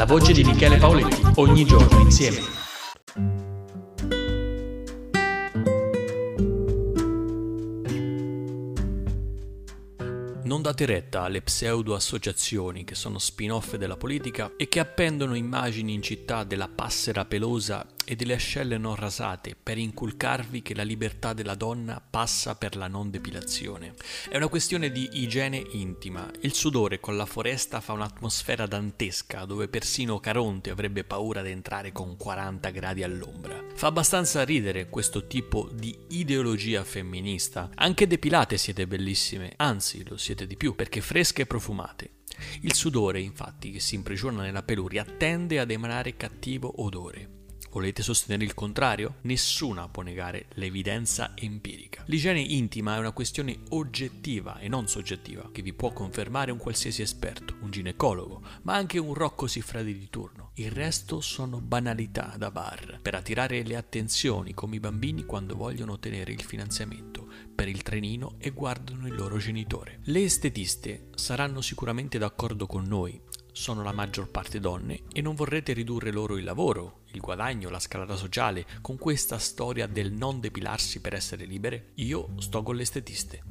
La voce di Michele Paoletti, ogni giorno insieme. Non date retta alle pseudo-associazioni che sono spin-off della politica e che appendono immagini in città della passera pelosa e delle ascelle non rasate per inculcarvi che la libertà della donna passa per la non depilazione. È una questione di igiene intima. Il sudore con la foresta fa un'atmosfera dantesca dove persino Caronte avrebbe paura di entrare con 40 gradi all'ombra. Fa abbastanza ridere questo tipo di ideologia femminista. Anche depilate siete bellissime, anzi lo siete di più perché fresche e profumate. Il sudore, infatti, che si imprigiona nella peluria, tende ad emanare cattivo odore. Volete sostenere il contrario? Nessuna può negare l'evidenza empirica. L'igiene intima è una questione oggettiva e non soggettiva, che vi può confermare un qualsiasi esperto, un ginecologo, ma anche un Rocco Siffredi di turno. Il resto sono banalità da bar, per attirare le attenzioni come i bambini quando vogliono ottenere il finanziamento per il trenino e guardano il loro genitore. Le estetiste saranno sicuramente d'accordo con noi, sono la maggior parte donne e non vorrete ridurre loro il lavoro, il guadagno, la scalata sociale con questa storia del non depilarsi per essere libere? Io sto con le estetiste.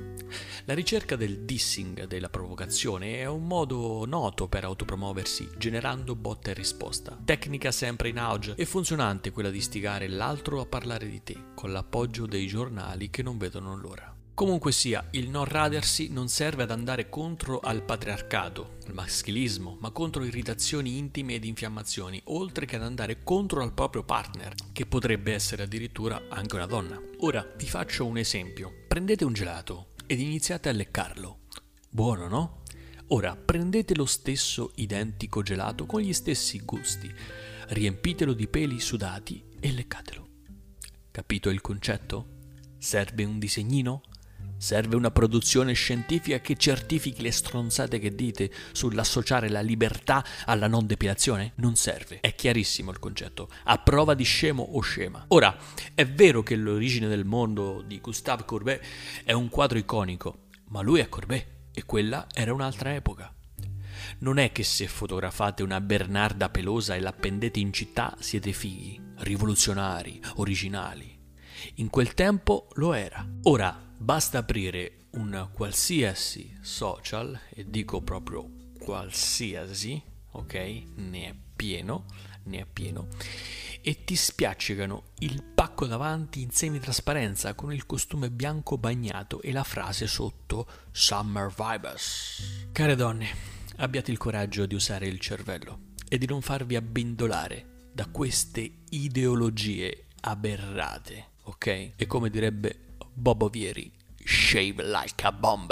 La ricerca del dissing, della provocazione, è un modo noto per autopromuoversi, generando botta e risposta. Tecnica sempre in auge e funzionante quella di stigare l'altro a parlare di te, con l'appoggio dei giornali che non vedono l'ora. Comunque sia, il non radersi non serve ad andare contro al patriarcato, al maschilismo, ma contro irritazioni intime ed infiammazioni, oltre che ad andare contro al proprio partner, che potrebbe essere addirittura anche una donna. Ora vi faccio un esempio. Prendete un gelato ed iniziate a leccarlo. Buono, no? Ora prendete lo stesso identico gelato con gli stessi gusti, riempitelo di peli sudati e leccatelo. Capito il concetto? Serve un disegnino? Serve una produzione scientifica che certifichi le stronzate che dite sull'associare la libertà alla non depilazione? Non serve. È chiarissimo il concetto. A prova di scemo o scema. Ora, è vero che l'origine del mondo di Gustave Courbet è un quadro iconico, ma lui è Courbet e quella era un'altra epoca. Non è che se fotografate una Bernarda pelosa e l'appendete in città siete fighi, rivoluzionari, originali. In quel tempo lo era. Ora, Basta aprire un qualsiasi social, e dico proprio qualsiasi, ok? Ne è pieno, ne è pieno, e ti spiaccicano il pacco davanti in semitrasparenza con il costume bianco bagnato e la frase sotto Summer Vibes. Care donne, abbiate il coraggio di usare il cervello e di non farvi abbindolare da queste ideologie aberrate, ok? E come direbbe Bobo Vieri, shave like a bomb.